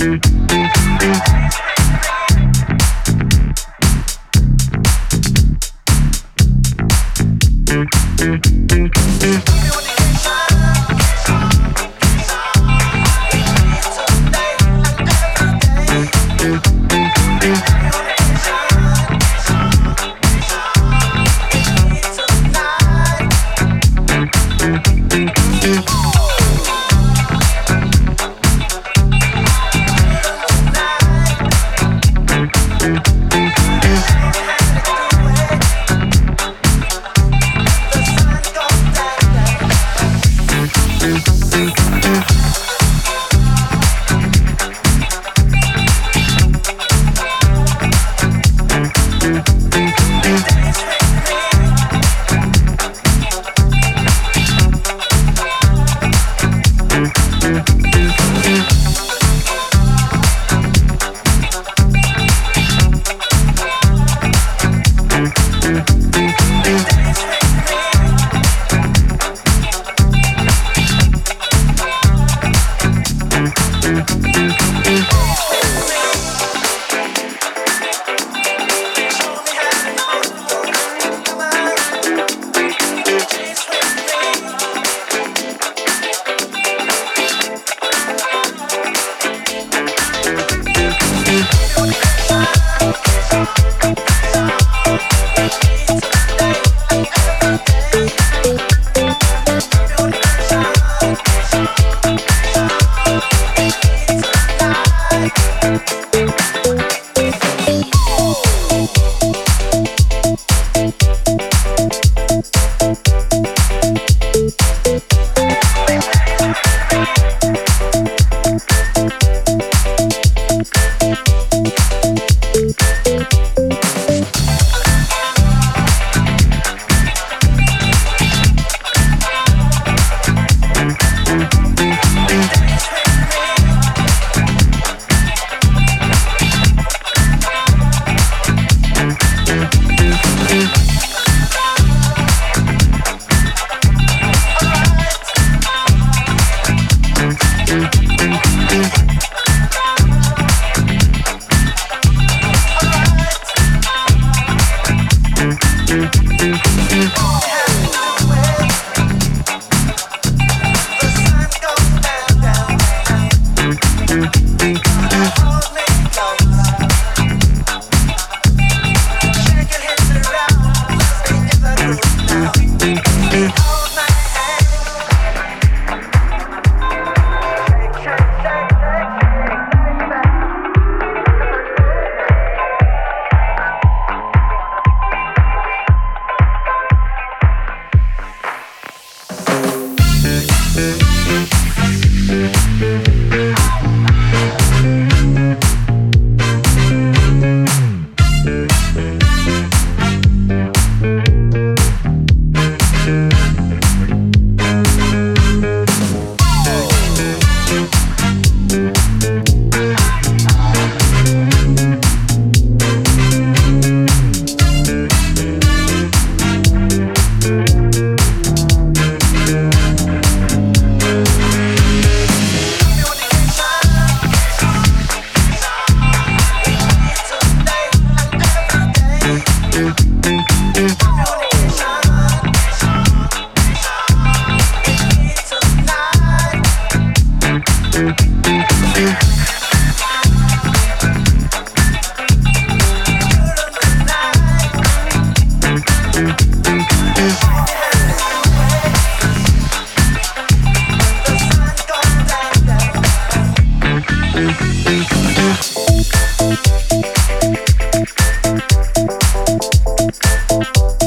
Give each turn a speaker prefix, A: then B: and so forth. A: Thank you. Thank Oh, yeah. Thank you